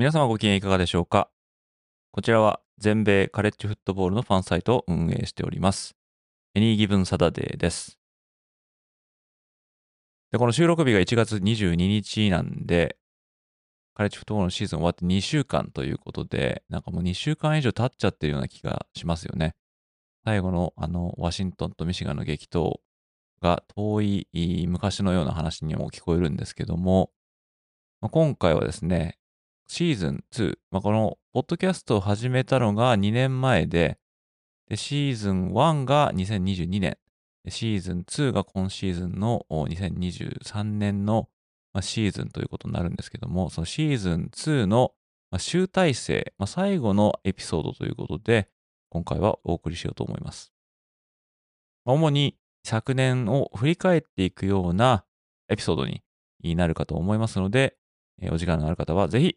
皆様ご機嫌いかがでしょうか？こちらは全米カレッジフットボールのファンサイトを運営しております。エニーギブンサダデーです。で、この収録日が1月22日なんで、カレッジフットボールのシーズン終わって2週間ということで、なんかもう2週間以上経っちゃってるような気がしますよね。最後のあの、ワシントンとミシガンの激闘が遠い昔のような話にも聞こえるんですけども、今回はですね、シーズン2、まあ、このポッドキャストを始めたのが2年前で、でシーズン1が2022年、シーズン2が今シーズンの2023年のシーズンということになるんですけども、そのシーズン2の集大成、まあ、最後のエピソードということで、今回はお送りしようと思います。主に昨年を振り返っていくようなエピソードになるかと思いますので、お時間のある方はぜひ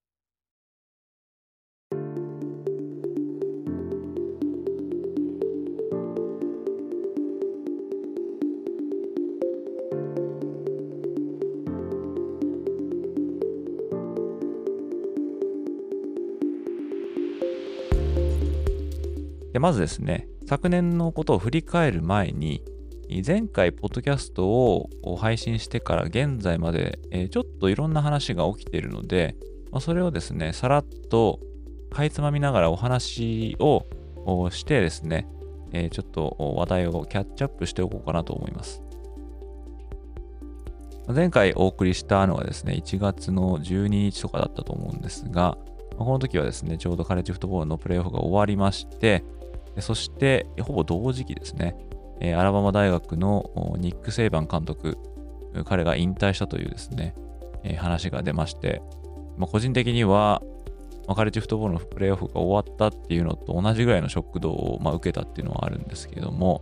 まずですね、昨年のことを振り返る前に、前回、ポッドキャストを配信してから現在まで、えちょっといろんな話が起きているので、ま、それをですね、さらっとかいつまみながらお話をしてですね、えちょっと話題をキャッチアップしておこうかなと思います。前回お送りしたのはですね、1月の12日とかだったと思うんですが、この時はですね、ちょうどカレッジフットボールのプレイオフが終わりまして、そして、ほぼ同時期ですね、アラバマ大学のニック・セイバン監督、彼が引退したというですね、話が出まして、まあ、個人的には、カレッジフットボールのプレーオフが終わったっていうのと同じぐらいのショック度を、まあ、受けたっていうのはあるんですけれども、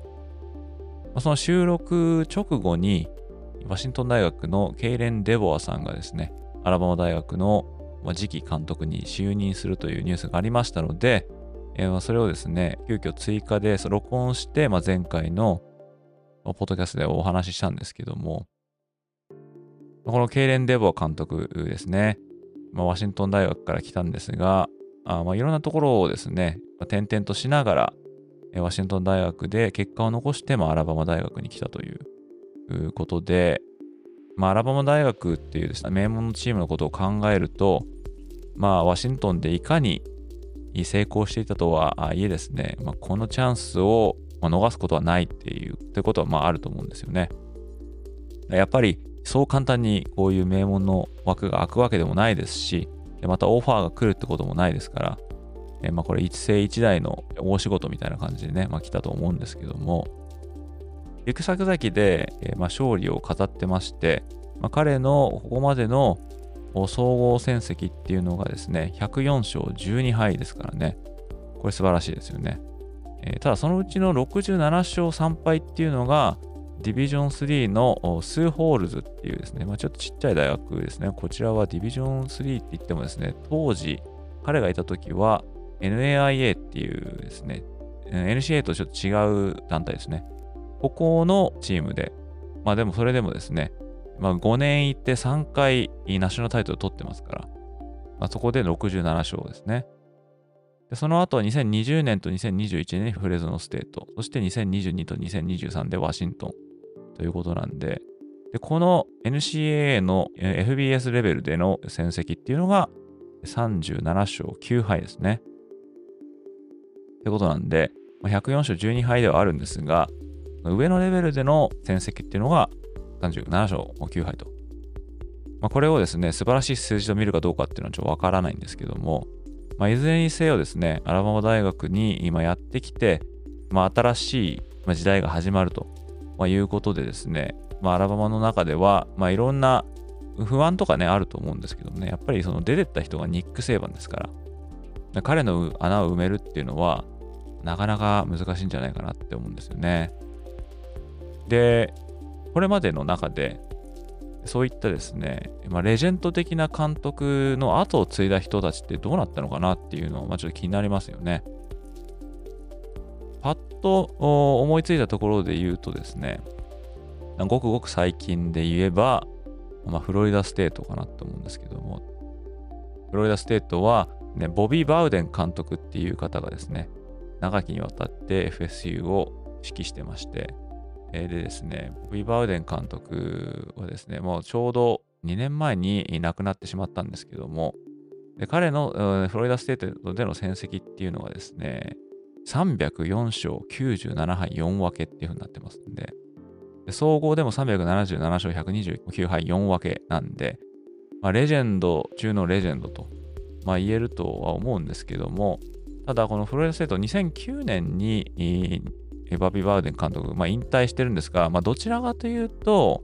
その収録直後に、ワシントン大学のケイレン・デボアさんがですね、アラバマ大学の次期監督に就任するというニュースがありましたので、えー、それをですね、急遽追加で録音して、まあ、前回のポッドキャストでお話ししたんですけども、このケイレン・デボー監督ですね、まあ、ワシントン大学から来たんですが、あまあ、いろんなところをですね、まあ、転々としながら、ワシントン大学で結果を残して、まあ、アラバマ大学に来たということで、まあ、アラバマ大学っていうですね、名門のチームのことを考えると、まあ、ワシントンでいかに成功していたとはいえですね、まあ、このチャンスを逃すことはないっていう、ということはまああると思うんですよね。やっぱりそう簡単にこういう名門の枠が開くわけでもないですし、またオファーが来るってこともないですから、えまあ、これ一世一代の大仕事みたいな感じでね、まあ、来たと思うんですけども、行く先々で、えまあ、勝利を飾ってまして、まあ、彼のここまでの総合戦績っていうのがですね、104勝12敗ですからね。これ素晴らしいですよね。えー、ただそのうちの67勝3敗っていうのが、ディビジョン3のスーフォールズっていうですね、まあ、ちょっとちっちゃい大学ですね。こちらはディビジョン3って言ってもですね、当時、彼がいた時は NAIA っていうですね、 NCAA とちょっと違う団体ですね。ここのチームで、まあでもそれでもですね、まあ、5年行って3回ナショナルタイトル取ってますから、まあ、そこで67勝ですね。でその後は2020年と2021年にフレゾノステート、そして2022と2023でワシントンということなんで、で、この NCAA の FBS レベルでの戦績っていうのが37勝9敗ですね。ってことなんで、104勝12敗ではあるんですが、上のレベルでの戦績っていうのが37勝9敗と。まあ、これをですね、素晴らしい数字と見るかどうかっていうのはちょっとわからないんですけども、まあ、いずれにせよですね、アラバマ大学に今やってきて、まあ、新しい時代が始まるとまいうことでですね、まあ、アラバマの中では、まあ、いろんな不安とかね、あると思うんですけどもね、やっぱりその出てった人がニック・セイバンですから、彼の穴を埋めるっていうのは、なかなか難しいんじゃないかなって思うんですよね。で、これまでの中で、そういったですね、まあ、レジェンド的な監督の後を継いだ人たちってどうなったのかなっていうのを、まあ、ちょっと気になりますよね。パッと思いついたところで言うとですね、ごくごく最近で言えば、まあ、フロリダステートかなと思うんですけども、フロリダステートは、ね、ボビー・バウデン監督っていう方がですね、長きにわたって FSU を指揮してまして、でですね、ビ・バウデン監督はですね、もうちょうど2年前に亡くなってしまったんですけども、彼のフロリダステートでの戦績っていうのがですね、304勝97敗4分けっていう風になってますんで、で総合でも377勝129敗4分けなんで、まあ、レジェンド中のレジェンドと、まあ、言えるとは思うんですけども、ただこのフロリダステート2009年にエバビ・バウデン監督、まあ、引退してるんですが、まあ、どちらかというと、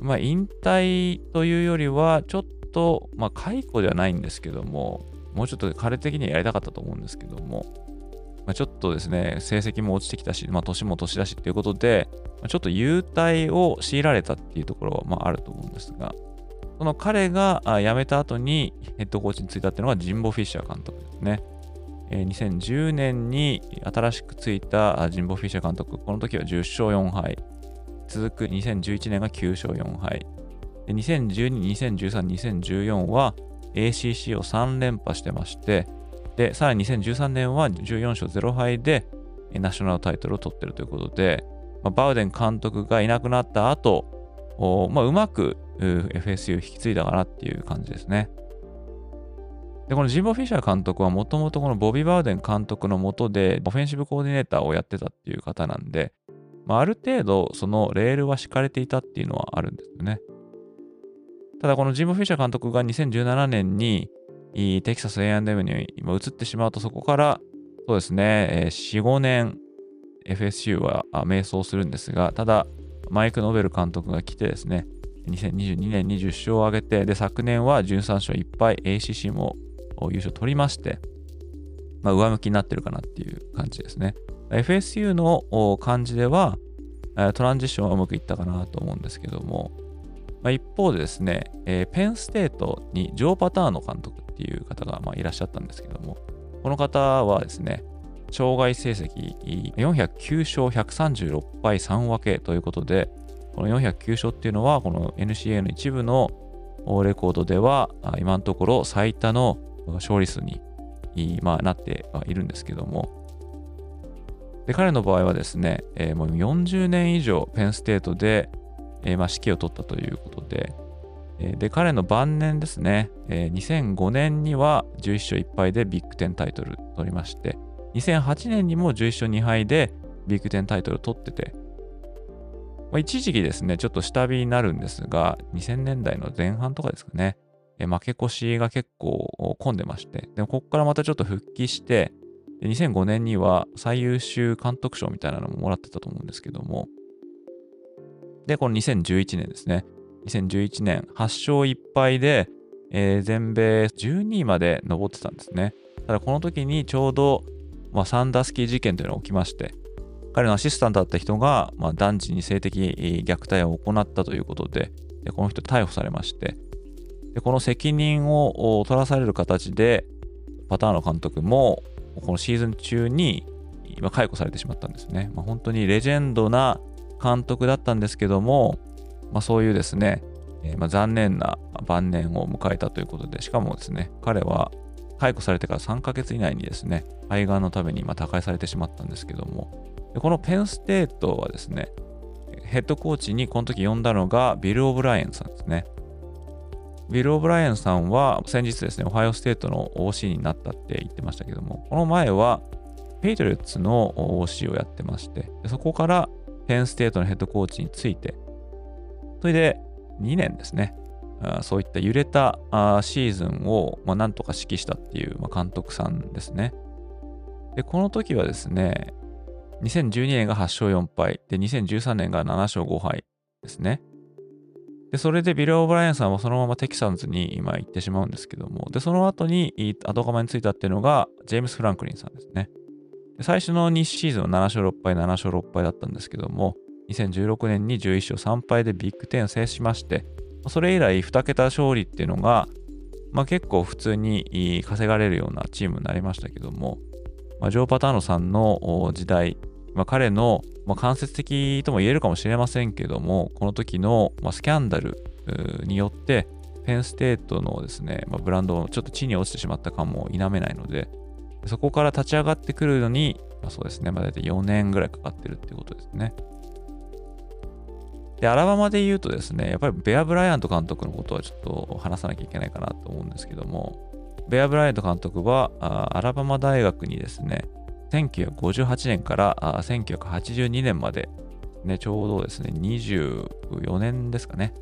まあ、引退というよりは、ちょっと、まあ、解雇ではないんですけども、もうちょっと彼的にはやりたかったと思うんですけども、まあ、ちょっとですね、成績も落ちてきたし、まあ、年も年だしっていうことで、まあ、ちょっと優待を強いられたっていうところは、まあ、あると思うんですが、その彼が辞めた後にヘッドコーチに就いたっていうのがジンボ・フィッシャー監督ですね。2010年に新しくついたジンボ・フィッシャー監督、この時は10勝4敗。続く2011年が9勝4敗。2012、2013、2014は ACC を3連覇してまして、で、さらに2013年は14勝0敗でナショナルタイトルを取ってるということで、まあ、バウデン監督がいなくなった後、まあ、うまく FSU 引き継いだかなっていう感じですね。で、このジンボ・フィッシャー監督はもともとこのボビー・バウデン監督のもとでオフェンシブコーディネーターをやってたっていう方なんで、まあ、ある程度そのレールは敷かれていたっていうのはあるんですよね。ただこのジンボ・フィッシャー監督が2017年にテキサス A&M に移ってしまうとそこからそうですね、4、5年 FSU は迷走するんですが、ただマイク・ノベル監督が来てですね、2022年に10勝を挙げて、で、昨年は13勝1敗、ACC も優勝取りまして、まあ、上向きになってるかなっていう感じですね。FSU の感じでは、トランジションはうまくいったかなと思うんですけども、まあ、一方でですね、えー、ペンステートにジョー・パターノ監督っていう方がまあいらっしゃったんですけども、この方はですね、障害成績409勝136敗3分けということで、この409勝っていうのは、この NCA の一部のレコードでは、今のところ最多の勝利数に、まあ、なってはいるんですけども、で彼の場合はですね、えー、もう40年以上ペンステートで、えー、まあ、指揮を取ったということで、えー、で彼の晩年ですね、え2005年には11勝1敗でビッグ10タイトル取りまして、2008年にも11勝2敗でビッグ10タイトル取ってて、まあ、一時期ですね、ちょっと下火になるんですが、2000年代の前半とかですかね、え負け越しが結構混んでまして、でもここからまたちょっと復帰して、で2005年には最優秀監督賞みたいなのももらってたと思うんですけども、で、この2011年ですね。2011年、8勝1敗で、えー、全米12位まで上ってたんですね。ただこの時にちょうど、まあ、サンダースキー事件というのが起きまして、彼のアシスタントだった人が、まあ、男児に性的虐待を行ったということで、でこの人逮捕されまして、でこの責任を取らされる形で、パターンの監督も、このシーズン中に今解雇されてしまったんですね。まあ、本当にレジェンドな監督だったんですけども、まあ、そういうですね、えー、まあ残念な晩年を迎えたということで、しかもですね、彼は解雇されてから3ヶ月以内にですね、肺がんのために今他界されてしまったんですけども、このペンステートはですね、ヘッドコーチにこの時呼んだのがビル・オブライエンさんですね。ビル・オブライエンさんは先日ですね、オハイオステートの OC になったって言ってましたけども、この前はペイトリオッツの OC をやってまして、そこからペンステートのヘッドコーチについて、それで2年ですね、そういった揺れたシーズンを、ま、なんとか指揮したっていう、監督さんですね。で、この時はですね、2012年が8勝4敗、で、2013年が7勝5敗ですね。で、それでビル・オブライアンさんはそのままテキサンズに今行ってしまうんですけども、で、その後に後釜についたっていうのが、ジェームス・フランクリンさんですね。で最初の2シーズンは7勝6敗、7勝6敗だったんですけども、2016年に11勝3敗でビッグ10を制しまして、それ以来2桁勝利っていうのが、まあ、結構普通に稼がれるようなチームになりましたけども、まあ、ジョー・パターノさんの時代、まあ、彼の、まあ、間接的とも言えるかもしれませんけども、この時の、まあ、スキャンダルによって、ペンステートのですね、まあ、ブランドをちょっと地に落ちてしまった感も否めないので、そこから立ち上がってくるのに、まあ、そうですね、まあ、大体4年ぐらいかかってるっていうことですね。で、アラバマで言うとですね、やっぱりベア・ブライアント監督のことはちょっと話さなきゃいけないかなと思うんですけども、ベア・ブライアント監督はアラバマ大学にですね、1958年から1982年まで、ね、ちょうどですね、24年ですかね、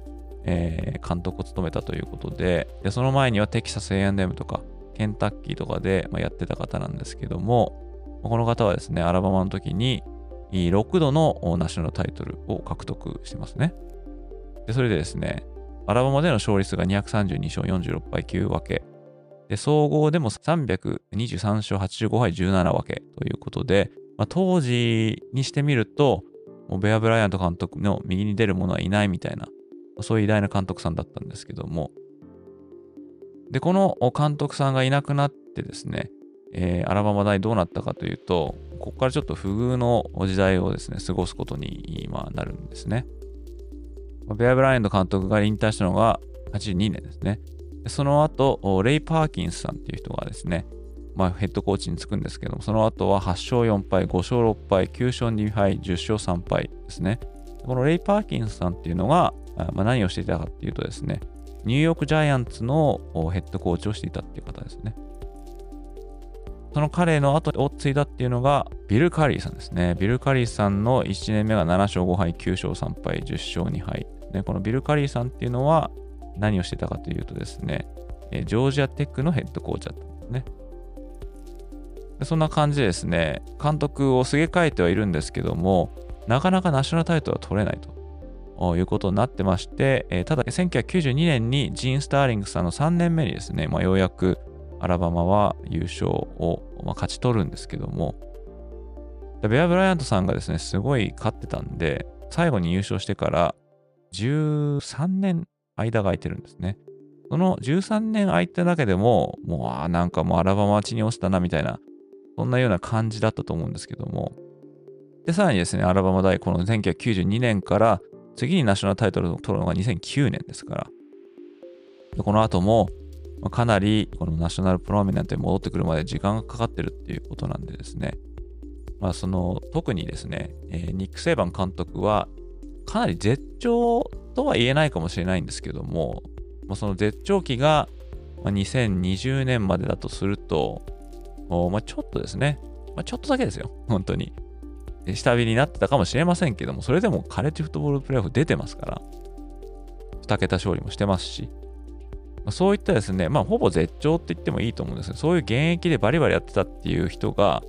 えー、監督を務めたということでで、その前にはテキサス A&M とかケンタッキーとかで、まあ、やってた方なんですけども、この方はですね、アラバマの時に6度のナショナルタイトルを獲得してますね。で、それでですね、アラバマでの勝率が232勝46敗9分け。で、総合でも323勝85敗17分けということで、まあ、当時にしてみると、もうベア・ブライアント監督の右に出る者はいないみたいな、そういう偉大な監督さんだったんですけども、で、この監督さんがいなくなってですね、えー、アラバマ大どうなったかというと、ここからちょっと不遇の時代をですね、過ごすことに今なるんですね。ベア・ブライアント監督が引退したのが82年ですね。その後、レイ・パーキンスさんっていう人がですね、まあ、ヘッドコーチにつくんですけども、その後は8勝4敗、5勝6敗、9勝2敗、10勝3敗ですね。このレイ・パーキンスさんっていうのが、まあ、何をしていたかっていうとですね、ニューヨークジャイアンツのヘッドコーチをしていたっていう方ですね。その彼の後を継いだっていうのが、ビル・カリーさんですね。ビル・カリーさんの1年目が7勝5敗、9勝3敗、10勝2敗。でこのビル・カリーさんっていうのは何をしてたかというとですね、ジョージアテックのヘッドコーチだったんですね。そんな感じでですね、監督をすげ替えてはいるんですけども、なかなかナショナルタイトルは取れないということになってまして、ただ1992年にジーン・スターリングさんの3年目にですね、まあ、ようやくアラバマは優勝を、ま、勝ち取るんですけども、ベア・ブライアントさんがですね、すごい勝ってたんで、最後に優勝してから13年間が空いてるんですね。その13年空いただけでも、もう、あなんかもうアラバマ地に落ちたなみたいな、そんなような感じだったと思うんですけども。で、さらにですね、アラバマ大、この1992年から次にナショナルタイトルを取るのが2009年ですから。でこの後も、かなりこのナショナルプロミネントに戻ってくるまで時間がかかってるっていうことなんでですね、まあ、その特にですね、えー、ニック・セイバン監督はかなり絶頂とは言えないかもしれないんですけども、まあ、その絶頂期が2020年までだとすると、まあ、ちょっとですね、まあ、ちょっとだけですよ、本当に。下火になってたかもしれませんけども、それでもカレッジフットボールプレーオフ出てますから、2桁勝利もしてますし、まそういったですね、まあ、ほぼ絶頂って言ってもいいと思うんですけど、そういう現役でバリバリやってたっていう人が、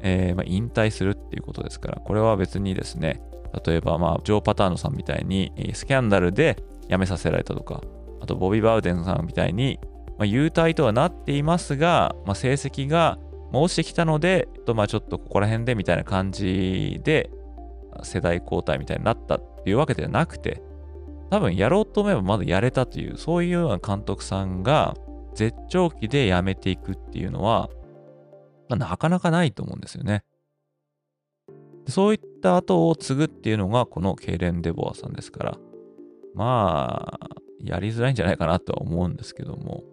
えー、まあ、引退するっていうことですから、これは別にですね、例えば、まあ、ジョー・パターノさんみたいに、スキャンダルで辞めさせられたとか、あと、ボビー・バウデンさんみたいに、まあ、優退とはなっていますが、まあ、成績が落ちてきたので、とまあ、ちょっとここら辺でみたいな感じで、世代交代みたいになったっていうわけではなくて、多分やろうと思えばまだやれたという、そういうような監督さんが絶頂期で辞めていくっていうのは、まあ、なかなかないと思うんですよね。そういった後を継ぐっていうのがこのケイレン・デボアさんですから、まあ、やりづらいんじゃないかなとは思うんですけども。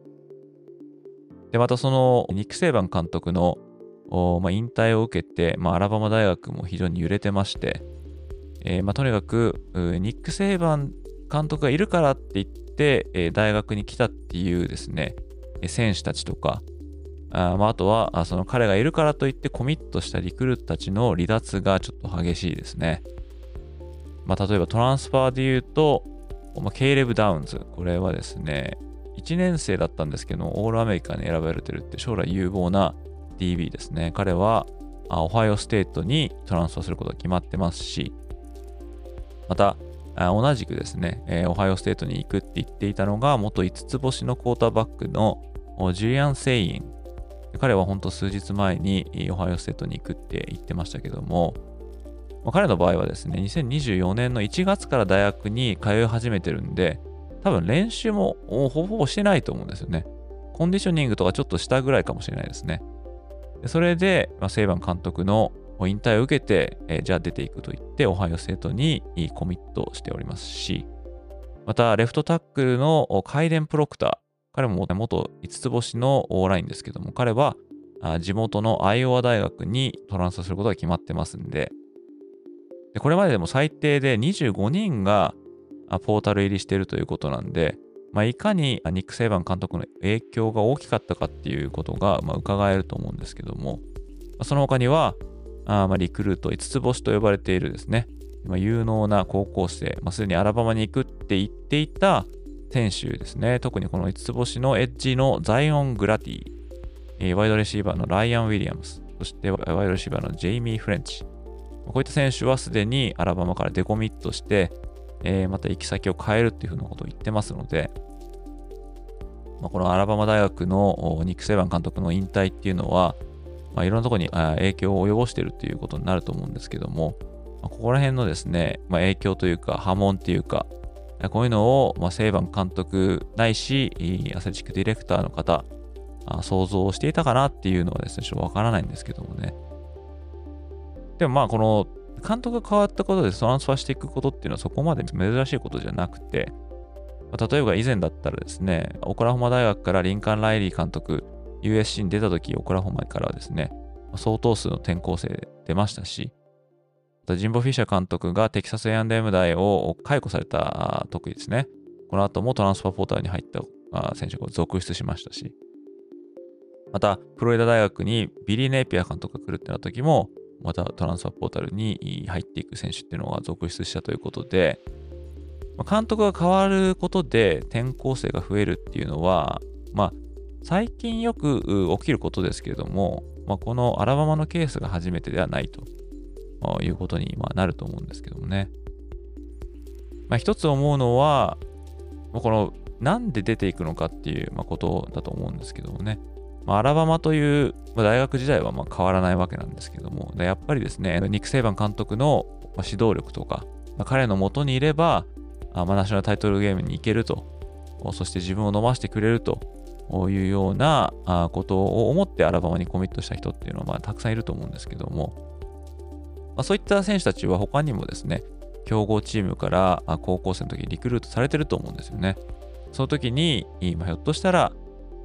で、またそのニック・セイバン監督のまあ、引退を受けて、まあ、アラバマ大学も非常に揺れてまして、えー、まあ、とにかく、ニック・セイバン監督がいるからって言って、えー、大学に来たっていうですね、選手たちとか、あ,、まあ、あとはあその彼がいるからといってコミットしたリクルートたちの離脱がちょっと激しいですね。まあ、例えば transfer で言うと、まあ、ケイレブ・ダウンズ。これはですね、1年生だったんですけど、オールアメリカに選ばれてるって将来有望な DB ですね。彼はあオハイオステートに transfer することが決まってますし、また、同じくですね、えオハイオステートに行くって言っていたのが、元5つ星のクォーターバックのジュリアン・セイン。彼は本当数日前にオハイオステートに行くって言ってましたけども、彼の場合はですね、2024年の1月から大学に通い始めてるんで、多分練習もほぼほぼしてないと思うんですよね。コンディショニングとかちょっとしたぐらいかもしれないですね。それで、まあ、セイバン監督の引退を受けて、えー、じゃあ出ていくと言って、オハイオ生徒にコミットしておりますし、また、レフトタックルのカイデン・プロクター、彼も元5つ星のオーラインですけども、彼は地元のアイオワ大学にトランスすることが決まってますんで、でこれまででも最低で25人がポータル入りしているということなんで、まあ、いかにニック・セイバン監督の影響が大きかったかっていうことが、まあ、伺えると思うんですけども、その他には、あまリクルート5つ星と呼ばれているですね、まあ、有能な高校生、まあ、すでにアラバマに行くって言っていた選手ですね、特にこの5つ星のエッジのザイオン・グラティ、えー、ワイドレシーバーのライアン・ウィリアムス、そしてワイドレシーバーのジェイミー・フレンチ、こういった選手はすでにアラバマからデコミットして、えー、また行き先を変えるっていうふうなことを言ってますので、まあ、このアラバマ大学のニック・セイバン監督の引退っていうのは、まあ、いろんなところに影響を及ぼしているということになると思うんですけども、まあ、ここら辺のですね、まあ、影響というか波紋っていうか、こういうのを、まあ、セイバン監督ないし、アスレチックディレクターの方、想像していたかなっていうのはですね、ちょっとわからないんですけどもね。でもまあ、この監督が変わったことでトランスファーしていくことっていうのはそこまで珍しいことじゃなくて、例えば以前だったらですね、オクラホマ大学からリンカン・ライリー監督、USC に出た時、オクラホマからはですね、相当数の転校生出ましたし、ジンボ・フィッシャー監督がテキサス A&M 大を解雇された時ですね。この後もトランスファーポーターに入った選手が続出しましたし、また、フロリダ大学にビリー・ネイピア監督が来るってなった時も、またトランスファーポータルに入っていく選手っていうのが続出したということで、監督が変わることで転校生が増えるっていうのは、まあ、最近よく起きることですけれども、まあ、このアラバマのケースが初めてではないということになると思うんですけどもね。まあ、一つ思うのは、このなんで出ていくのかっていうことだと思うんですけどもね。まあ、アラバマという、まあ、大学時代はま変わらないわけなんですけども、やっぱりですね、ニック・セイバン監督の指導力とか、まあ、彼のもとにいれば、あまあ、ナショナルタイトルゲームに行けると、そして自分を飲ませてくれるというようなことを思ってアラバマにコミットした人っていうのはまあたくさんいると思うんですけども、まあ、そういった選手たちは他にもですね、強豪チームから高校生の時にリクルートされてると思うんですよね。その時に、まあ、ひょっとしたら、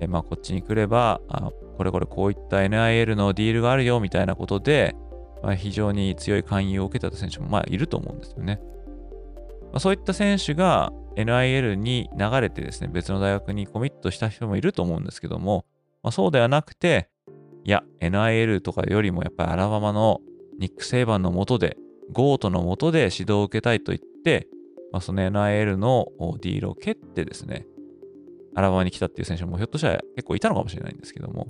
えまあ、こっちに来ればあ、これこれこういった NIL のディールがあるよみたいなことで、まあ、非常に強い勧誘を受けた選手もまあいると思うんですよね。まあ、そういった選手が NIL に流れてですね、別の大学にコミットした人もいると思うんですけども、まあ、そうではなくて、いや、NIL とかよりもやっぱりアラバマのニック・セイバンのもとで、 GOAT のもとで指導を受けたいと言って、まあ、その NIL の deal を蹴ってですね、アラバマに来たっていう選手もひょっとしたら結構いたのかもしれないんですけども、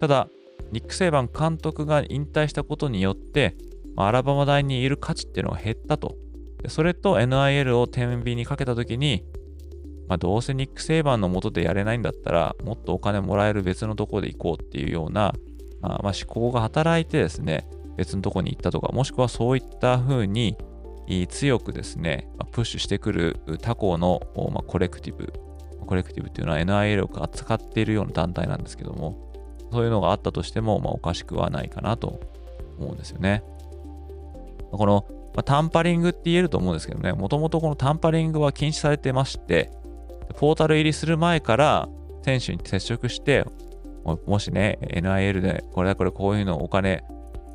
ただ、ニック・セイバン監督が引退したことによって、まあ、アラバマ大にいる価値っていうのが減ったと。それと NIL を天秤にかけたときに、まあ、どうせニック・セイバーの元でやれないんだったら、もっとお金もらえる別のところで行こうっていうような、まあ、まあ、思考が働いてですね、別のとこに行ったとか、もしくはそういった風に強くですね、プッシュしてくる他校の、コレクティブ、コレクティブっていうのは NIL を扱っているような団体なんですけども、そういうのがあったとしても、まあ、おかしくはないかなと思うんですよね。このまあ、タンパリングって言えると思うんですけどね、もともとこのタンパリングは禁止されてまして、ポータル入りする前から選手に接触して、もしね、NIL でこれだこれこういうのお金、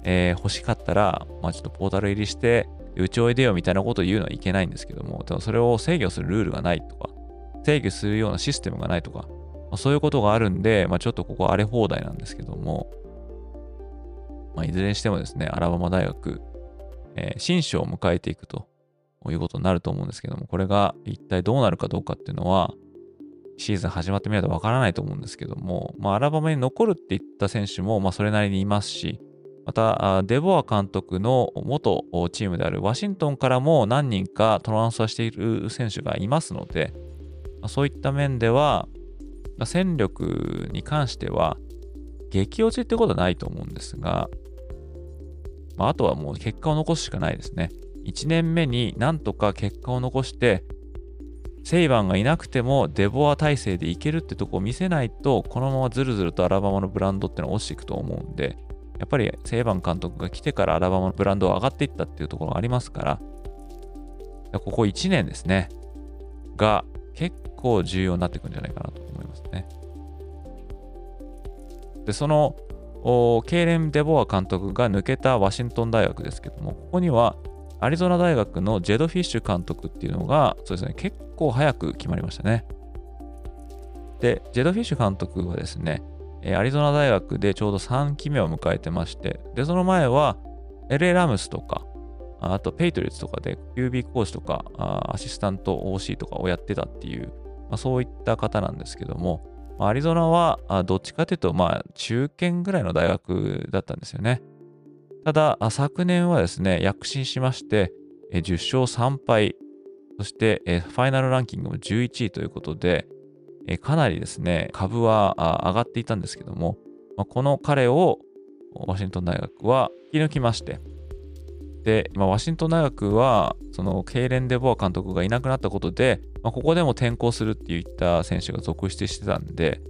えー、欲しかったら、まあ、ちょっとポータル入りしてうちおいでよみたいなことを言うのはいけないんですけども、それを制御するルールがないとか、制御するようなシステムがないとか、まあ、そういうことがあるんで、まあ、ちょっとここ荒れ放題なんですけども、まあ、いずれにしてもですね、アラバマ大学、えー、新章を迎えていくということになると思うんですけども、これが一体どうなるかどうかっていうのは、シーズン始まってみないとわからないと思うんですけども、まあ、アラバマに残るって言った選手も、まあ、それなりにいますし、また、デボア監督の元チームであるワシントンからも何人かトランスファーしている選手がいますので、そういった面では、戦力に関しては、激落ちってことはないと思うんですが、まあ、あとはもう結果を残すしかないですね。1年目になんとか結果を残して、セイバンがいなくてもデボア体制でいけるってとこを見せないと、このままずるずるとアラバマのブランドってのは落ちていくと思うんで、やっぱりセイバン監督が来てからアラバマのブランドは上がっていったっていうところがありますから、ここ1年ですね、が結構重要になってくるんじゃないかなと思いますね。で、そのケイレン・デボア監督が抜けたワシントン大学ですけども、ここにはアリゾナ大学のジェド・フィッシュ監督っていうのが、そうですね、結構早く決まりましたね。で、ジェド・フィッシュ監督はですね、アリゾナ大学でちょうど3期目を迎えてまして、で、その前は LA ラムスとか、あとペイトリッツとかで QB コーチとか、アシスタント OC とかをやってたっていう、まあ、そういった方なんですけども、アリゾナはどっちかというと、まあ、中堅ぐらいの大学だったんですよね。ただ、昨年はですね、躍進しまして、10勝3敗、そしてファイナルランキングも11位ということで、えかなりですね、株は上がっていたんですけども、まこの彼をワシントン大学は引き抜きまして、で、ま、ワシントン大学は、そのケイレン・デボア監督がいなくなったことで、ま、ここでも転校するっていった選手が続出してたんで、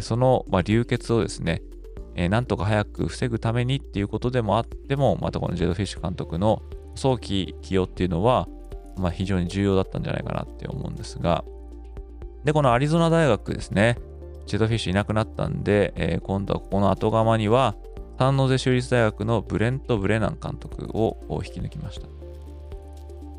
その、ま、流血をですね、えー、なんとか早く防ぐためにっていうことでもあっても、またこのジェド・フィッシュ監督の早期起用っていうのは、まあ、非常に重要だったんじゃないかなって思うんですが、で、このアリゾナ大学ですね、ジェド・フィッシュいなくなったんで、えー、今度はここの後釜には、サンノゼ州立大学のブレント・ブレナン監督を引き抜きました。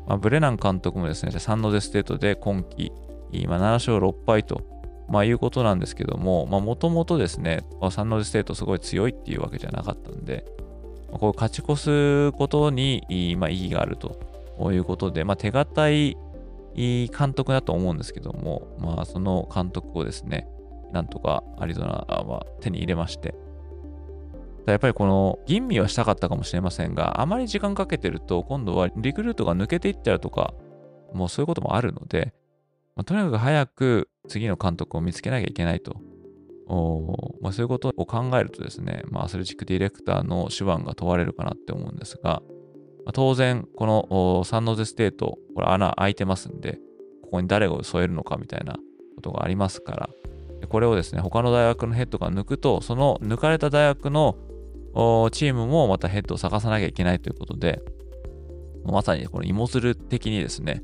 まあ、ブレナン監督もですね、サンノゼステートで今季、今7勝6敗と、まあ、いうことなんですけども、もともとですね、サンノゼステートすごい強いっていうわけじゃなかったんで、ま、こう勝ち越すことに、ま、意義があるということで、まあ、手堅いいい監督だと思うんですけども、まあ、その監督をですね、なんとかアリゾナは手に入れまして、やっぱりこの吟味はしたかったかもしれませんが、あまり時間かけてると、今度はリクルートが抜けていっちゃうとか、もうそういうこともあるので、まあ、とにかく早く次の監督を見つけなきゃいけないと。まあ、そういうことを考えるとですね、まあ、アスレチックディレクターの手腕が問われるかなって思うんですが、当然、このサンノゼステート、これ穴開いてますんで、ここに誰を添えるのかみたいなことがありますから、これをですね、他の大学のヘッドが抜くと、その抜かれた大学のチームもまたヘッドを探さなきゃいけないということで、まさにこの芋づる的にですね、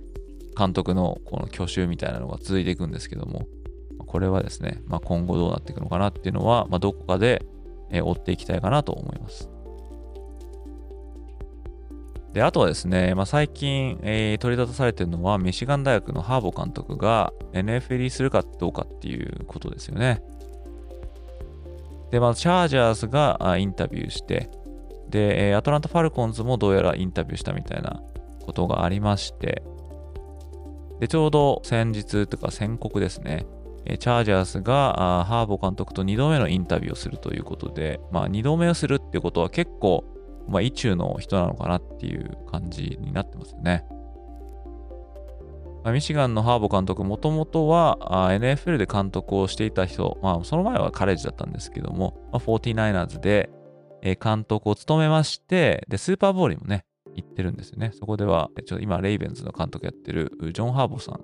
監督のこの去就みたいなのが続いていくんですけども、これはですね、まあ、今後どうなっていくのかなっていうのは、まあ、どこかで、追っていきたいかなと思います。で、あとはですね、まあ、最近、えー、取り沙汰されてるのは、ミシガン大学のハーボ監督が NFL するかどうかっていうことですよね。で、まずチャージャーズがインタビューして、で、アトランタ・ファルコンズもどうやらインタビューしたみたいなことがありまして、で、ちょうど先日とか宣告ですね、チャージャーズがハーボ監督と2度目のインタビューをするということで、まあ2度目をするってことは結構、まあ、意中の人なのかなっていう感じになってますよね。ミシガンのハーボ監督、もともとは NFL で監督をしていた人、まあ、その前はカレッジだったんですけども、まあ、49ers で監督を務めまして、で、スーパーボールにもね、行ってるんですよね。そこでは、ちょっと今、レイベンズの監督やってるジョン・ハーボさん、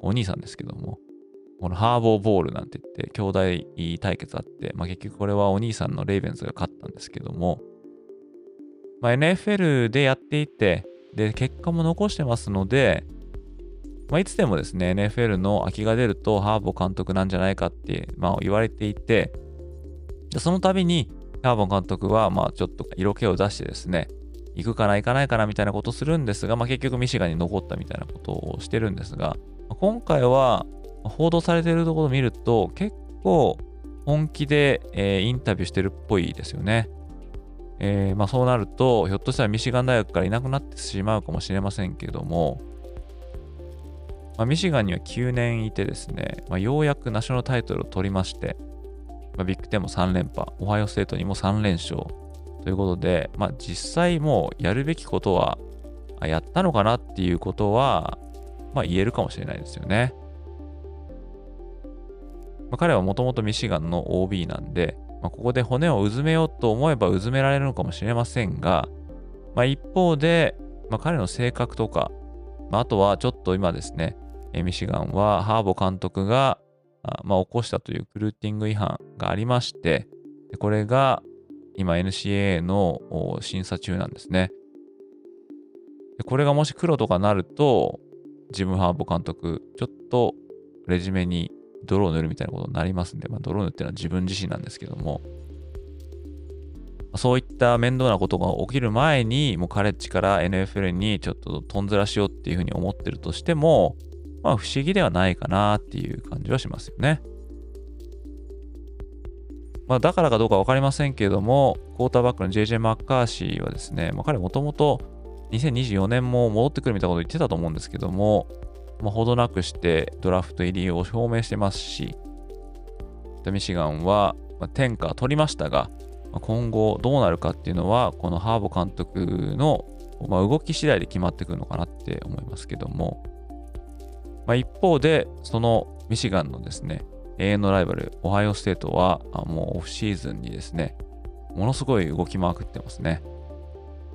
お兄さんですけども、このハーボーボールなんて言って、兄弟対決あって、まあ、結局これはお兄さんのレイベンズが勝ったんですけども、まあ、NFL でやっていて、で、結果も残してますので、まあ、いつでもですね、NFL の空きが出るとハーボ監督なんじゃないかって、まあ、言われていて、その度にハーボ監督は、まあ、ちょっと色気を出してですね、行くかな行かないかなみたいなことをするんですが、まあ、結局ミシガンに残ったみたいなことをしてるんですが、今回は報道されてるところを見ると結構本気で、えー、インタビューしてるっぽいですよね。えー、まあ、そうなると、ひょっとしたらミシガン大学からいなくなってしまうかもしれませんけども、まあ、ミシガンには9年いてですね、まあ、ようやくナショナルタイトルを取りまして、まあ、ビッグ10も3連覇、オハイオステートにも3連勝ということで、まあ、実際もうやるべきことはやったのかなっていうことは、まあ、言えるかもしれないですよね。まあ、彼はもともとミシガンの OB なんで、まあ、ここで骨をうずめようと思えばうずめられるのかもしれませんが、まあ、一方で、まあ、彼の性格とか、まあ、あとはちょっと今ですね、ミシガンはハーボ監督が、まあ、起こしたというクルーティング違反がありまして、これが今 NCAA の審査中なんですね。これがもし黒とかなると、ジム・ハーボ監督、ちょっとレジュメに泥を塗るみたいなことになりますんで、まあ、泥を塗っていうのは自分自身なんですけども、そういった面倒なことが起きる前に、もうカレッジから NFL にちょっととんずらしようっていうふうに思ってるとしても、まあ不思議ではないかなっていう感じはしますよね。まあだからかどうかわかりませんけれども、クォーターバックの JJ マッカーシーはですね、まあ彼もともと2024年も戻ってくるみたいなこと言ってたと思うんですけども、まあ、ほどなくしてドラフト入りを表明してますし、ミシガンはま天下取りましたが、ま今後どうなるかっていうのは、このハーボ監督のま動き次第で決まってくるのかなって思いますけども、ま、一方で、そのミシガンのですね、永遠のライバル、オハイオステートは、もうオフシーズンにですね、ものすごい動きまくってますね。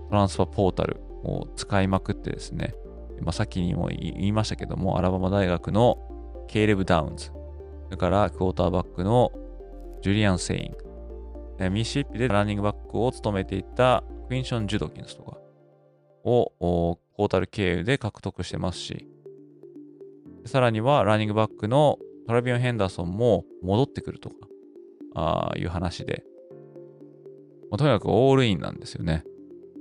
トランスファポータルを使いまくってですね、まあ、さっきにも言いましたけども、アラバマ大学のケイレブ・ダウンズ、それからクォーターバックのジュリアン・セイン。グ、ミシシッピでランニングバックを務めていたクインション・ジュドキンスとかをポータル経由で獲得してますし、さらにはランニングバックのトラビオン・ヘンダーソンも戻ってくるとか、あいう話で、まあ、とにかくオールインなんですよね。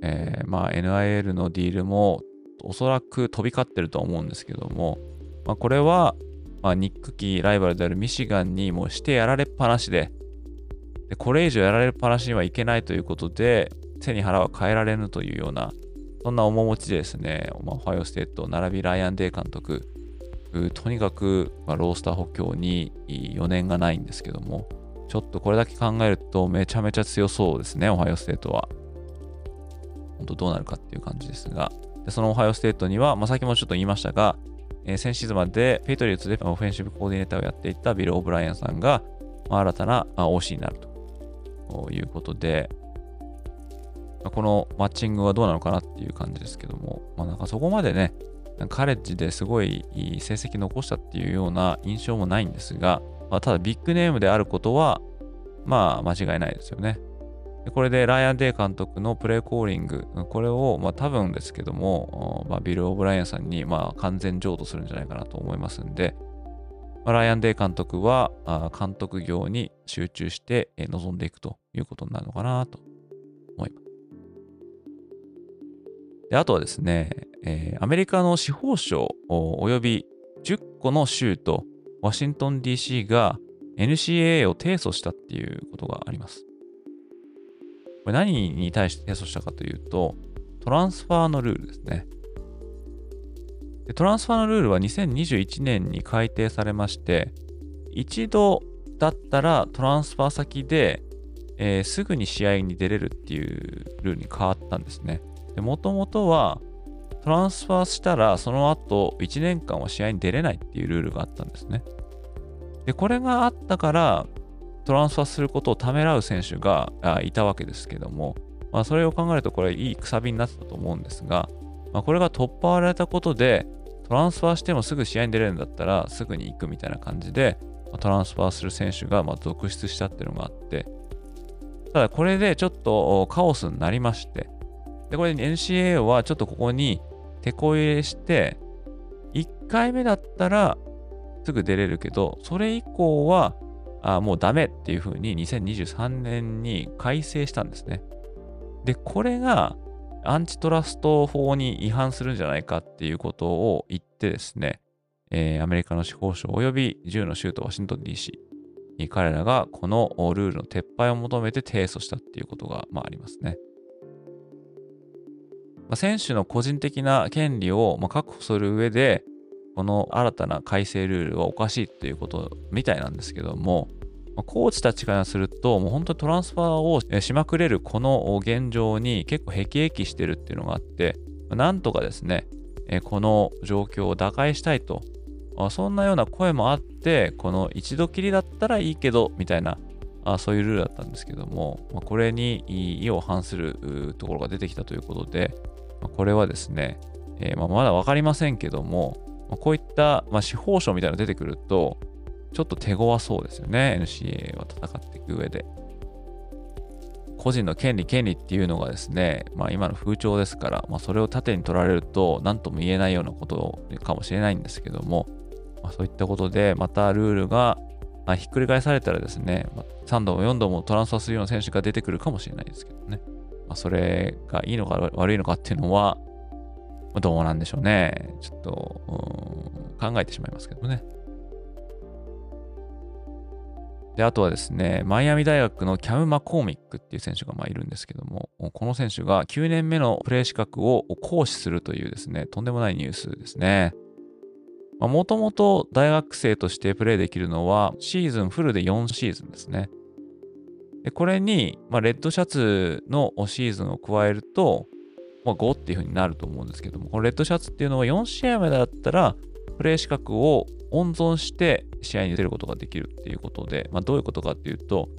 えー、まあ NIL のディールもおそらく飛び交ってるとは思うんですけども、まあ、これは、まあ、ニックキーライバルであるミシガンにもしてやられっぱなしでで、これ以上やられっぱなしにはいけないということで、背に腹は変えられぬというような、そんな面持ちでですね、まあ、オハイオステート並びライアン・デイ監督、とにかく、まあ、ロースター補強に余念がないんですけども、ちょっとこれだけ考えるとめちゃめちゃ強そうですね、オハイオステートは。本当どうなるかっていう感じですが。でそのオハイオステートには、まあ、さっきもちょっと言いましたが、えー、先シーズンまでペイトリオッツで offensive coordinator をやっていたビル・オブライアンさんが、まあ、新たな、まあ、OC になるということで、まあ、このマッチングはどうなのかなっていう感じですけども、まあ、なんかそこまでね、カレッジですごい成績残したっていうような印象もないんですが、まあ、ただビッグネームであることは、まあ間違いないですよね。でこれでライアン・デイ監督のプレーコーリング、これを、まあ、多分ですけども、まあ、ビル・オブライアンさんに、まあ、完全譲渡するんじゃないかなと思いますんで、まあ、ライアン・デイ監督は監督業に集中して臨んでいくということになるのかなと思います。であとはですね、えー、アメリカの司法省および10個の州とワシントン DC が NCAA を提訴したっていうことがあります。これ何に対して提訴したかというと、トランスファーのルールですね。でトランスファーのルールは2021年に改定されまして、一度だったらトランスファー先で、えー、すぐに試合に出れるっていうルールに変わったんですね。もともとはトランスファーしたらその後1年間は試合に出れないっていうルールがあったんですね。で、これがあったから、トランスファーすることをためらう選手がいたわけですけども、まあ、それを考えるとこれいいくさびになってたと思うんですが、まあ、これが突破されたことで、トランスファーしてもすぐ試合に出れるんだったらすぐに行くみたいな感じで、ま、トランスファーする選手がま続出したっていうのがあって、ただこれでちょっとカオスになりまして、で、これ NCAA はちょっとここに手こ入れして、1回目だったらすぐ出れるけど、それ以降はあもうダメっていうふうに2023年に改正したんですね。で、これがアンチトラスト法に違反するんじゃないかっていうことを言ってですね、えー、アメリカの司法省及び10の州都ワシントン DC に、彼らがこのルールの撤廃を求めて提訴したっていうことが、まあ、ありますね。まあ、選手の個人的な権利を、まあ、確保する上で、この新たな改正ルールはおかしいっていうことみたいなんですけども、コーチたちからすると、もう本当にトランスファーをしまくれるこの現状に結構辟易してるっていうのがあって、なんとかですね、この状況を打開したいと。そんなような声もあって、この一度きりだったらいいけど、みたいな、そういうルールだったんですけども、これに意を反するところが出てきたということで、これはですね、ま、まだ分かりませんけども、まこういった、ま司法省みたいなのが出てくると、ちょっと手強そうですよね、NCA は戦っていく上で。個人の権利、権利っていうのがですね、まあ、今の風潮ですから、まあ、それを盾に取られると、何とも言えないようなことかもしれないんですけども、まあ、そういったことで、またルールがまひっくり返されたらですね、ま、3度も4度もトランスファーするような選手が出てくるかもしれないですけどね。まあ、それがいいのか悪いのかっていうのは、どうなんでしょうね。ちょっと、考えてしまいますけどね。で、あとはですね、マイアミ大学のキャム・マコーミックっていう選手がまあいるんですけども、この選手が9年目のプレー資格を行使するというですね、とんでもないニュースですね。もともと大学生としてプレーできるのはシーズンフルで4シーズンですね。でこれに、まあ、レッドシャツのシーズンを加えると、まあ、5っていう風になると思うんですけども、このレッドシャツっていうのは4試合までだったら、プレー資格を温存して試合に出ることができるっていうことで、まあ、どういうことかっていうと、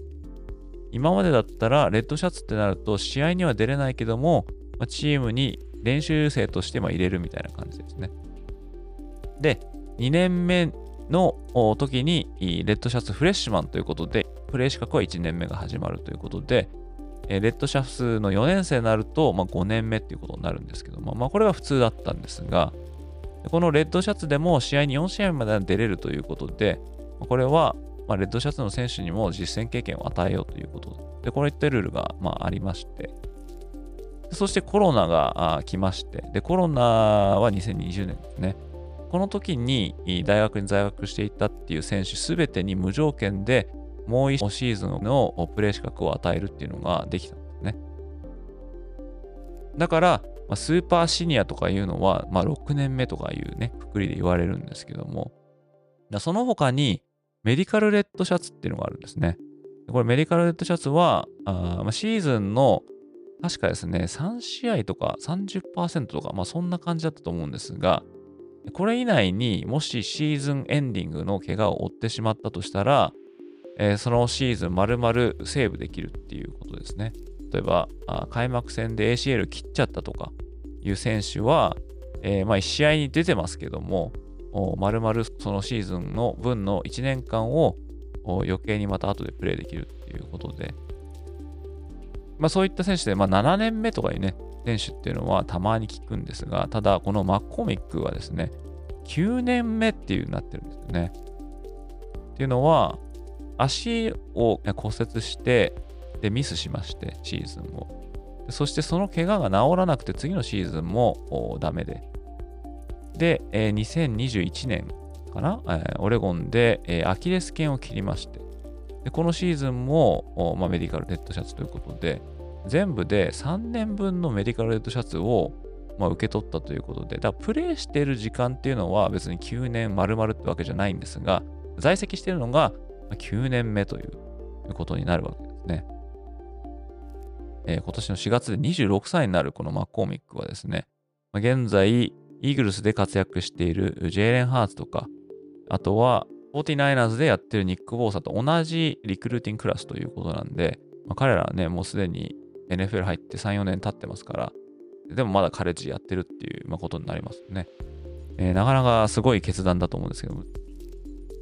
今までだったらレッドシャツってなると試合には出れないけども、まあ、チームに練習生としてま入れるみたいな感じですね。で、2年目の時に、レッドシャツフレッシュマンということで、プレイ資格は1年目が始まるということで、えレッドシャツの4年生になると、まあ、5年目っていうことになるんですけども、まあ、これが普通だったんですが、このレッドシャツでも試合に4試合まで出れるということで、これは、ま、レッドシャツの選手にも実戦経験を与えようということで、こういったルールが、まあ、ありまして、そしてコロナが来まして、で、コロナは2020年ですね。この時に大学に在学していたっていう選手すべてに無条件でもう1シーズンのプレー資格を与えるっていうのができたんですね。だから、まスーパーシニアとかいうのは、まあ、6年目とかいうね、くくりで言われるんですけども、その他にメディカルレッドシャツっていうのがあるんですね。これメディカルレッドシャツは、あま、シーズンの確かですね、3試合とか30%とか、まあそんな感じだったと思うんですが、これ以内にもしシーズンエンディングの怪我を負ってしまったとしたら、えー、そのシーズン丸々セーブできるっていうことですね。例えば、あ開幕戦で ACL 切っちゃったとかいう選手は、えー、まあ1試合に出てますけども、丸々そのシーズンの分の1年間を余計にまた後でプレーできるっていうことで、まあそういった選手で、まあ7年目とかいうね、選手っていうのはたまに聞くんですが、ただこのマッコミックはですね、9年目っていうなってるんですよね。っていうのは、足を骨折して、で、ミスしまして、シーズンを。そしてその怪我が治らなくて、次のシーズンもダメで。で、えー、2021年かな、えー、オレゴンで、えー、アキレス腱を切りまして、でこのシーズンも、まあ、メディカルレッドシャツということで、全部で3年分のメディカルレッドシャツを、まあ、受け取ったということで、だからプレイしている時間っていうのは別に9年丸々ってわけじゃないんですが、在籍しているのが9年目ということになるわけですね。えー、今年の4月で26歳になるこのマッコーミックはですね、現在、イーグルスで活躍しているジェイレン・ハーツとか、あとは 49ers でやってるニック・ボーサと同じリクルーティングクラスということなんで、まあ、彼らはね、もうすでに NFL 入って3、4年経ってますから、でもまだカレッジやってるっていう、ことになりますね。えー、なかなかすごい決断だと思うんですけど、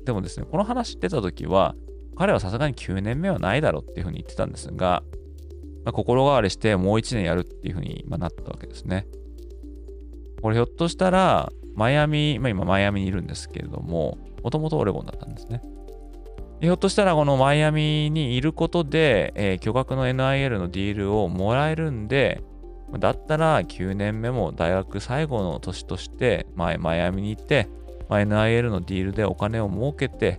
でもですね、この話出た時は、彼はさすがに9年目はないだろうっていうふうに言ってたんですが、まあ、心変わりしてもう1年やるっていうふうに、なったわけですね。これひょっとしたら、マイアミ、まあ今マイアミにいるんですけれども、もともとオレゴンだったんですね。ひょっとしたらこのマイアミにいることで、えー、巨額の NIL のディールをもらえるんで、だったら9年目も大学最後の年として、まあ、マイアミに行って、まあ、NIL のディールでお金を儲けて、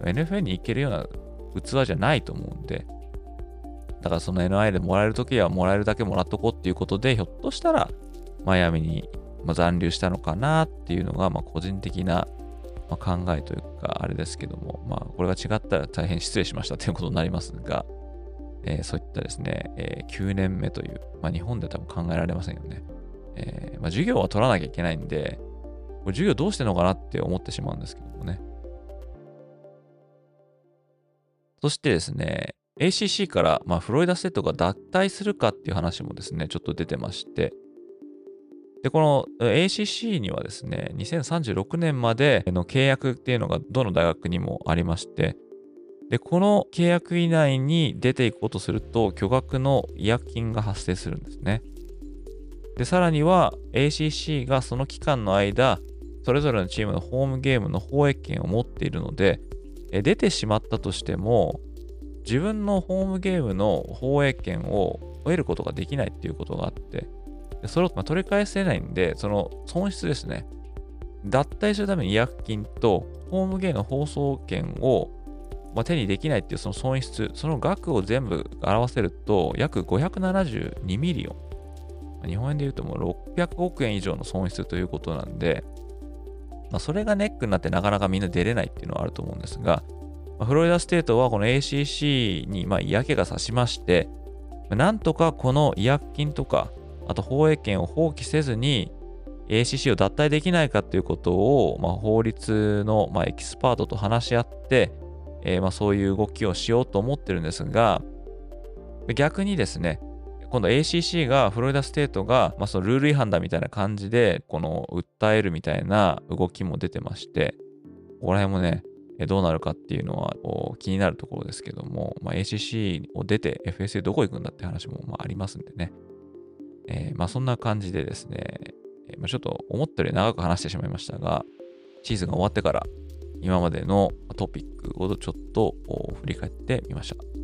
NFL に行けるような器じゃないと思うんで、だからその NIL でもらえるときはもらえるだけもらっとこうっていうことで、ひょっとしたらマイアミに残留したのかなっていうのが、まあ、個人的な考えというか、あれですけども、まあ、これが違ったら大変失礼しましたということになりますが、えー、そういったですね、えー、9年目という、まあ、日本では多分考えられませんよね。えーまあ、授業は取らなきゃいけないんで、これ授業どうしてんのかなって思ってしまうんですけどもね。そしてですね、ACC から、まあ、フロリダステートが脱退するかっていう話もですね、ちょっと出てまして、で、この ACC にはですね、2036年までの契約っていうのがどの大学にもありまして、で、この契約以内に出ていこうとすると、巨額の違約金が発生するんですね。で、さらには ACC がその期間の間、それぞれのチームのホームゲームの放映権を持っているので、出てしまったとしても、自分のホームゲームの放映権を得ることができないっていうことがあって、それを取り返せないんで、その損失ですね。脱退するために違約金とホームゲームの放送権を、手にできないっていうその損失、その額を全部合わせると、約572 million。日本円で言うともう600億円以上の損失ということなんで、まあ、それがネックになってなかなかみんな出れないっていうのはあると思うんですが、まあ、フロリダステートはこの ACC にま嫌気がさしまして、なんとかこの違約金とか、あと放映権を放棄せずに ACC を脱退できないかということを、ま、法律の、まエキスパートと話し合って、えー、ま、そういう動きをしようと思ってるんですが、逆にですね、今度 ACC が、フロリダステートが、まあ、そのルール違反だみたいな感じで、この訴えるみたいな動きも出てまして、ここら辺もね、どうなるかっていうのは気になるところですけども、まあ、ACC を出て FSA どこ行くんだって話もまあありますんでね。えー、まあそんな感じでですね、まあ、ちょっと思ったより長く話してしまいましたが、シーズンが終わってから今までのトピックをちょっと振り返ってみました。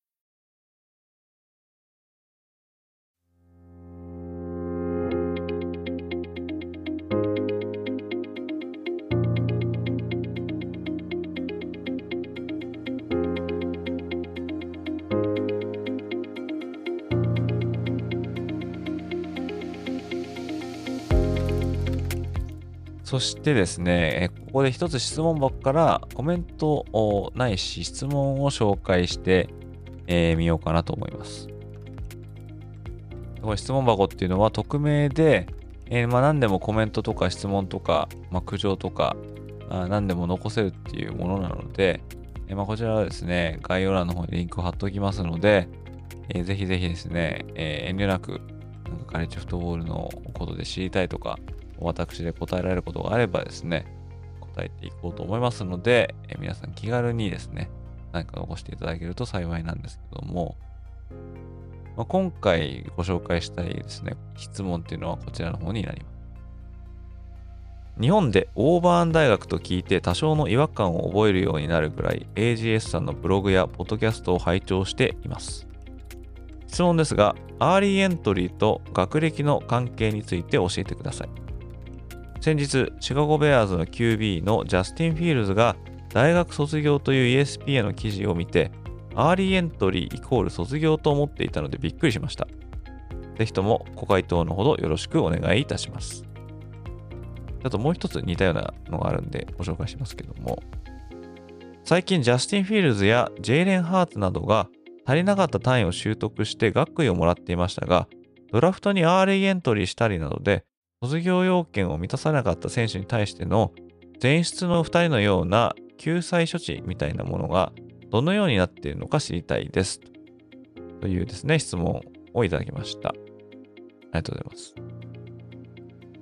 そしてですね、ここで一つ質問箱からコメントをないし質問を紹介してみ、ようかなと思います。これ質問箱っていうのは匿名で、え、ま何でもコメントとか質問とか、ま、苦情とか、あ何でも残せるっていうものなので、え、まこちらはですね、概要欄の方にリンクを貼っておきますので、えー、ぜひぜひですね、え、遠慮なく、なんかカレッジフットボールのことで知りたいとか、私で答えられることがあればですね、答えていこうと思いますので、え皆さん気軽にですね、何か残していただけると幸いなんですけども、まあ、今回ご紹介したいですね、質問っていうのはこちらの方になります。日本でオーバーン大学と聞いて多少の違和感を覚えるようになるぐらい AGS さんのブログやポッドキャストを拝聴しています。質問ですが、 early entry と学歴の関係について教えてください。先日、シカゴベアーズの QB のジャスティン・フィールズが大学卒業という ESPN の記事を見て、 early entry イコール卒業と思っていたのでびっくりしました。ぜひともご回答のほどよろしくお願いいたします。あともう一つ似たようなのがあるんでご紹介しますけども、最近ジャスティン・フィールズやジェイレン・ハーツなどが足りなかった単位を習得して学位をもらっていましたが、ドラフトに early entry したりなどで卒業要件を満たさなかった選手に対しての前出の2人のような救済処置みたいなものがどのようになっているのか知りたいです。というですね、質問をいただきました。ありがとうございます。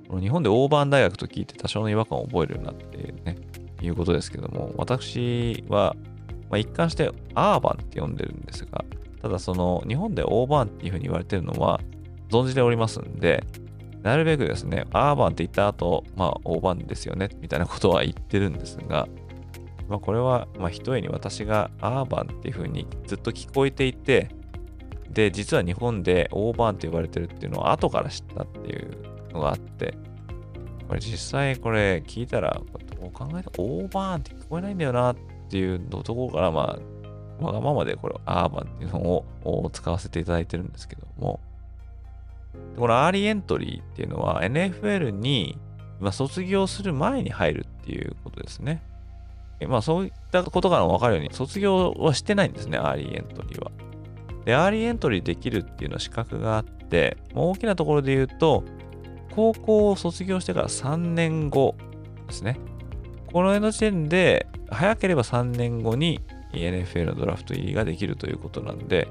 この日本でオーバーン大学と聞いて多少の違和感を覚えるようになってね、いうことですけども、私は、まあ、一貫してアーバンって呼んでるんですが、ただその日本でオーバーンっていうふうに言われてるのは存じておりますんで、なるべくですね、アーバンって言った後、まあ、オーバンですよね、みたいなことは言ってるんですが、まあ、これは、まあ、ひとえに私がアーバンっていう風にずっと聞こえていて、で、実は日本でオーバンって呼ばれてるっていうのを後から知ったっていうのがあって、これ実際これ聞いたら、どう考えてオーバーンって聞こえないんだよなっていうところから、まあ、わがままでこれアーバンっていうのを使わせていただいてるんですけども、この early entry っていうのは NFL に、ま、卒業する前に入るっていうことですね。まあそういったことからもわかるように、卒業はしてないんですね、 early entry は。で、 early entry できるっていうのは資格があって、大きなところで言うと、高校を卒業してから3年後ですね。この辺の時点で、早ければ3年後に NFL のドラフト入りができるということなんで、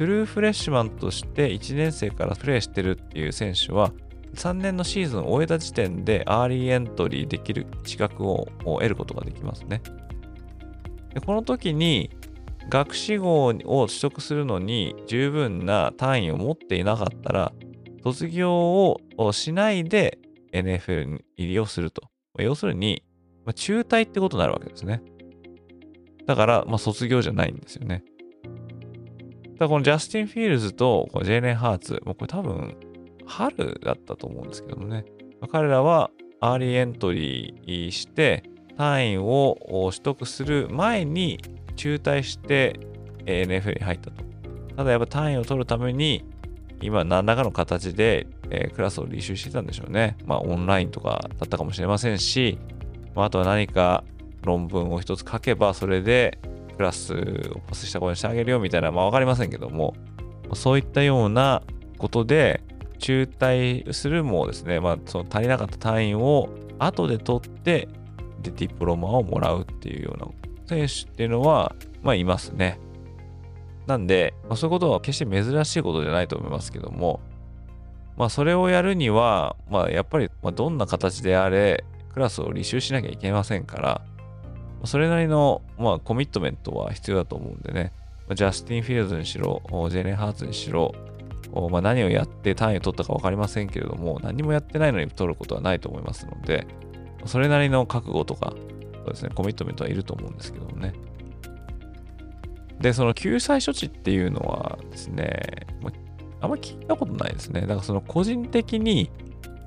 true freshman として1年生からプレーしてるっていう選手は、3年のシーズンを終えた時点で early entry できる資格を得ることができますね。でこの時に学士号を取得するのに十分な単位を持っていなかったら、卒業をしないで NFL 入りをすると。要するに、中退ってことになるわけですね。だから、ま、卒業じゃないんですよね。だこのジャスティン・フィールズとこのジェイレン・ハーツ、もうこれ多分春だったと思うんですけどもね。彼らは early entry して単位を取得する前に中退して NFL に入ったと。ただやっぱ単位を取るために今何らかの形で、クラスを履修してたんでしょうね。まあオンラインとかだったかもしれませんし、まあ、あとは何か論文を一つ書けばそれでクラスをパスしたことにしてあげるよみたいな、まあわかりませんけども、そういったようなことで中退するもですね、まあその足りなかった単位を後で取って、で、ディプロマをもらうっていうような選手っていうのは、まあいますね。なんで、まあ、そういうことは決して珍しいことじゃないと思いますけども、まあそれをやるには、まあやっぱりまどんな形であれ、クラスを履修しなきゃいけませんから、それなりの、まあ、コミットメントは必要だと思うんでね、ジャスティン・フィールズにしろ、ジェレン・ハーツにしろ、まあ、何をやって単位を取ったか分かりませんけれども、何もやってないのに取ることはないと思いますので、それなりの覚悟とか、そうですね、コミットメントはいると思うんですけどもね。で、その救済処置っていうのはですね、あ、あんまり聞いたことないですね。だからその個人的に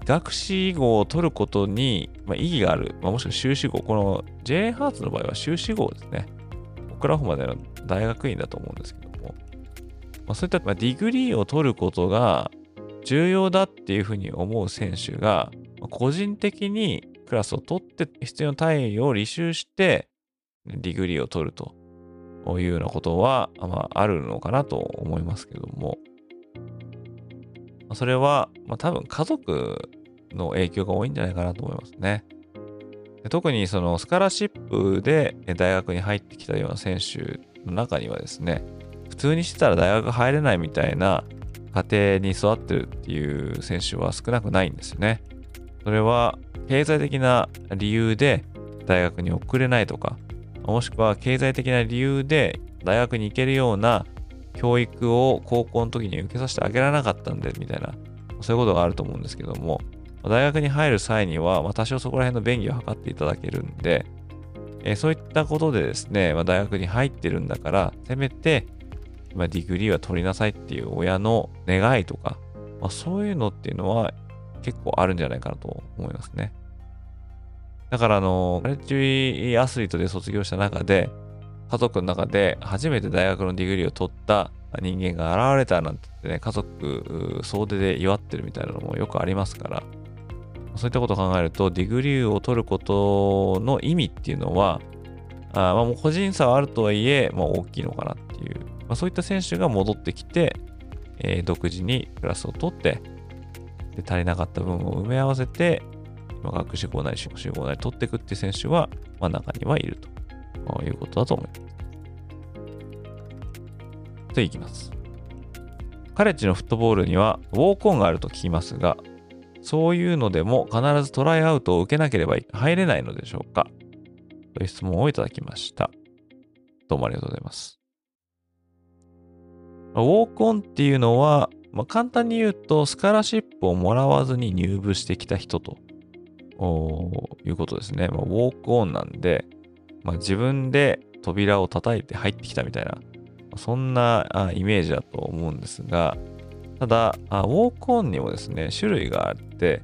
学士号を取ることに、まあ、意義がある、まあ、もしくは修士号、この J ハーツの場合は修士号ですね。オクラホマでの大学院だと思うんですけども、まあ、そういった degree を取ることが重要だっていうふうに思う選手が、個人的にクラスを取って必要な単位を履修して、 degree を取るというようなことは、まあ、あるのかなと思いますけども、それは、まあ、多分家族の影響が多いんじゃないかなと思いますね。特にそのスカラシップで大学に入ってきたような選手の中にはですね、普通にしてたら大学入れないみたいな家庭に育ってるっていう選手は少なくないんですよね。それは経済的な理由で大学に送れないとか、もしくは経済的な理由で大学に行けるような教育を高校の時に受けさせてあげられなかったんで、みたいな、そういうことがあると思うんですけども、大学に入る際には、まあ、多少そこら辺の便宜を図っていただけるんで、えー、そういったことでですね、まあ、大学に入ってるんだから、せめて、まあ、 degree は取りなさいっていう親の願いとか、まあ、そういうのっていうのは結構あるんじゃないかなと思いますね。だからあの、カレッジアスリートで卒業した中で、家族の中で初めて大学の degree を取った人間が現れたなんてね、家族総出で祝ってるみたいなのもよくありますから、そういったことを考えると、 degree を取ることの意味っていうのは、あまあ、もう個人差はあるとはいえ、まあ、大きいのかなっていう、まあ、そういった選手が戻ってきて、えー、独自にクラスを取って、で足りなかった分を埋め合わせて、ま、学士号なり修士号なり取っていくっていう選手は、まあ、中にはいると。ということだと思います。次いきます。カレッジのフットボールにはウォークオンがあると聞きますが、そういうのでも必ずトライアウトを受けなければ入れないのでしょうかという質問をいただきました。どうもありがとうございます。ウォークオンっていうのは、まあ、簡単に言うと、スカラシップをもらわずに入部してきた人ということですね。まあ、ウォークオンなんで、まあ、自分で扉を叩いて入ってきたみたいな、そんなイメージだと思うんですが、ただ、 walk-on にもですね、種類があって、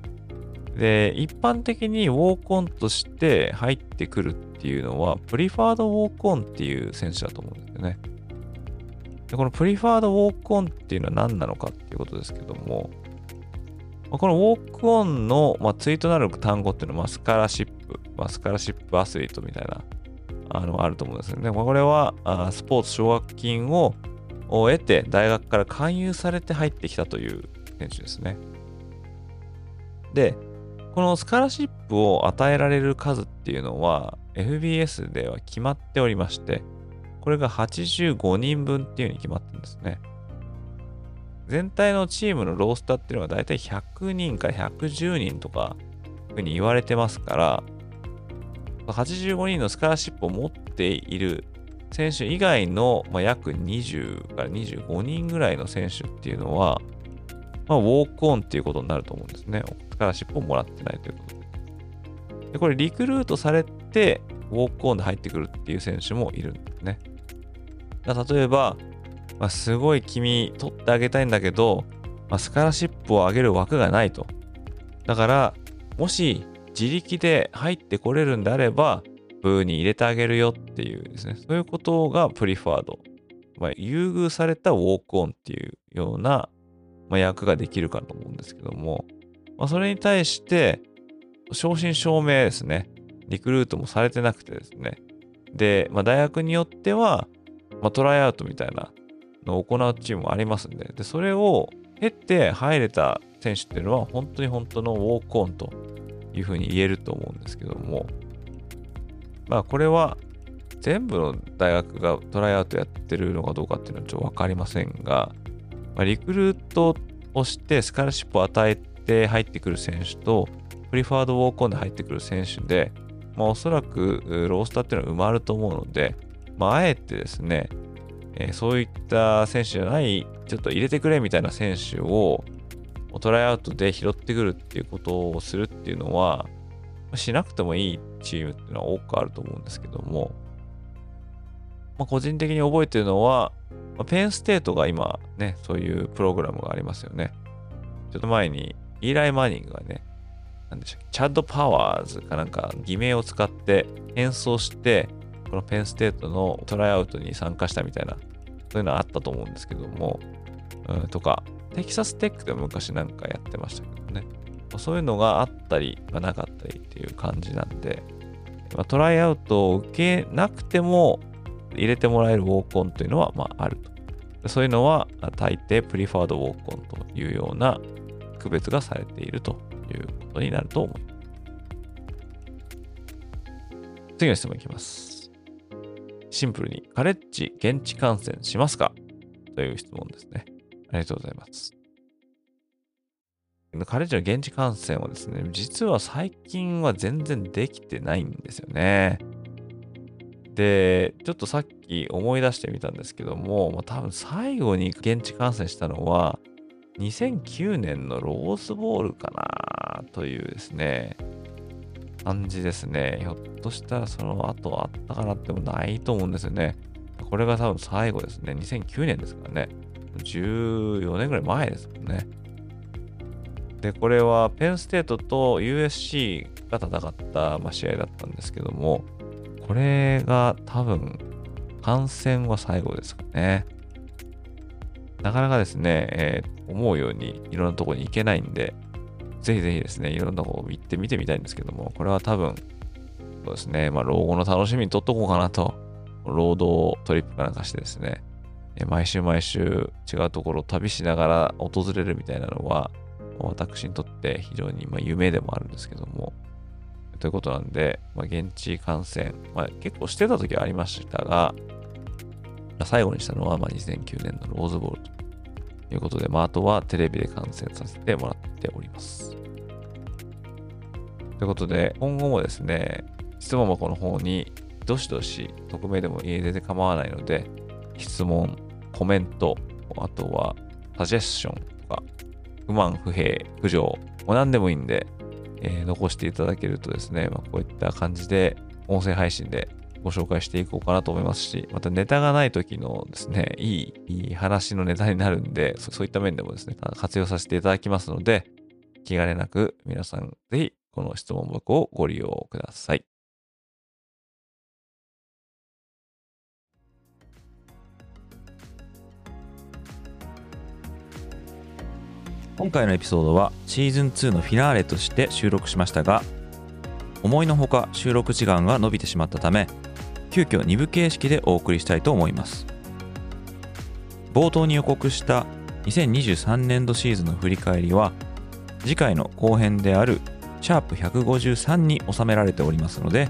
で、一般的に walk-on として入ってくるっていうのは、 preferred walk-on っていう選手だと思うんですよね。でこの preferred walk-on っていうのは何なのかっていうことですけども、この walk-on の、まあ、ツイートなる単語っていうのは、まあ、スカラシップ、まあ、スカラシップアスリートみたいな、あの、あると思うんですよね。これは、あスポーツ奨学金を得て、大学から勧誘されて入ってきたという選手ですね。で、このスカラシップを与えられる数っていうのは FBS では決まっておりまして、これが85人分っていうふうに決まってるんですね。全体のチームのロースターっていうのはだいたい100人から110人とかふうに言われてますから、85人のスカラシップを持っている選手以外の、まあ、約20から25人ぐらいの選手っていうのは、まあ、ウォークオンっていうことになると思うんですね。スカラシップをもらってないということで。で、これリクルートされて、ウォークオンで入ってくるっていう選手もいるんですね。だ例えば、まあ、すごい君取ってあげたいんだけど、まあ、スカラシップを上げる枠がないと。だから、もし自力で入ってこれるんであれば、部に入れてあげるよっていうですね、そういうことがプリファード。まあ、優遇されたウォークオンっていうような、まあ、役ができるかと思うんですけども、まあ、それに対して、正真正銘ですね、リクルートもされてなくてですね、で、まあ、大学によっては、まあ、トライアウトみたいなのを行うチームもありますんで、でそれを経て入れた選手っていうのは、本当に本当のウォークオンというふうに言えると思うんですけども、まあこれは全部の大学がトライアウトやってるのかどうかっていうのはちょっとわかりませんが、まあ、リクルートをしてスカラシップを与えて入ってくる選手と、プリファードウォークオンで入ってくる選手で、まあ、おそらくロースターっていうのは埋まると思うので、まあ、あえてですね、えー、そういった選手じゃない、ちょっと入れてくれみたいな選手をトライアウトで拾ってくるっていうことをするっていうのは、しなくてもいいチームっていうのは多くあると思うんですけども、まあ、個人的に覚えてるのは、まあ、ペンステートが今ね、そういうプログラムがありますよね。ちょっと前にイーライ・マーニングがね、なんでしたっけ、チャッド・パワーズかなんか偽名を使って変装して、このペンステートのトライアウトに参加したみたいな、そういうのあったと思うんですけども、うん、とか、テキサステックでも昔なんかやってましたけどね。そういうのがあったり、まあ、なかったりっていう感じなんで、まあ、トライアウトを受けなくても入れてもらえる walk-on というのは、まあ、あると。そういうのは大抵プリファードウォークオンというような区別がされているということになると思います。次の質問いきます。シンプルに、カレッジ現地観戦しますか？という質問ですね。ありがとうございます。カレッジの現地観戦はですね、実は最近は全然できてないんですよね。で、ちょっとさっき思い出してみたんですけども、まあ、多分最後に現地観戦したのは、2009年のロースボールかなというですね、感じですね。ひょっとしたらその後あったかなってもないと思うんですよね。これが多分最後ですね。2009年ですからね。14年ぐらい前ですもんね。で、これはペンステートと USC が戦った、まあ、試合だったんですけども、これが多分、観戦は最後ですかね。なかなかですね、えー、思うようにいろんなとこに行けないんで、ぜひぜひですね、いろんなとこ行ってみてみたいんですけども、これは多分、そうですね、まあ、老後の楽しみにとっとこうかなと、労働トリップかなんかしてですね、毎週毎週違うところを旅しながら訪れるみたいなのは、私にとって非常にま夢でもあるんですけども、ということなんで、まあ、現地観戦、まあ、結構してた時はありましたが、最後にしたのはま2009年のローズボールということで、まあ、あとはテレビで観戦させてもらっております。ということで、今後もですね、質問箱の方にどしどし匿名でも家出で構わないので、質問、コメント、あとはサジェッションとか、不満、不平、苦情、もう何でもいいんで、えー、残していただけるとですね、まあ、こういった感じで音声配信でご紹介していこうかなと思いますし、またネタがない時のですね、いい、いい話のネタになるんでそ、そういった面でもですね、活用させていただきますので、気兼ねなく皆さんぜひこの質問箱をご利用ください。今回のエピソードはシーズン2のフィナーレとして収録しましたが思いのほか収録時間が伸びてしまったため急遽2部形式でお送りしたいと思います。冒頭に予告した2023年度シーズンの振り返りは次回の後編であるシャープ153に収められておりますので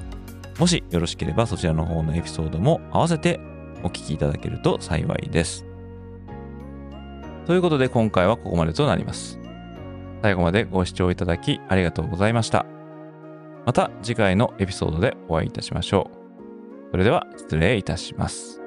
もしよろしければそちらの方のエピソードも合わせてお聞きいただけると幸いです。ということで今回はここまでとなります。最後までご視聴いただきありがとうございました。また次回のエピソードでお会いいたしましょう。それでは失礼いたします。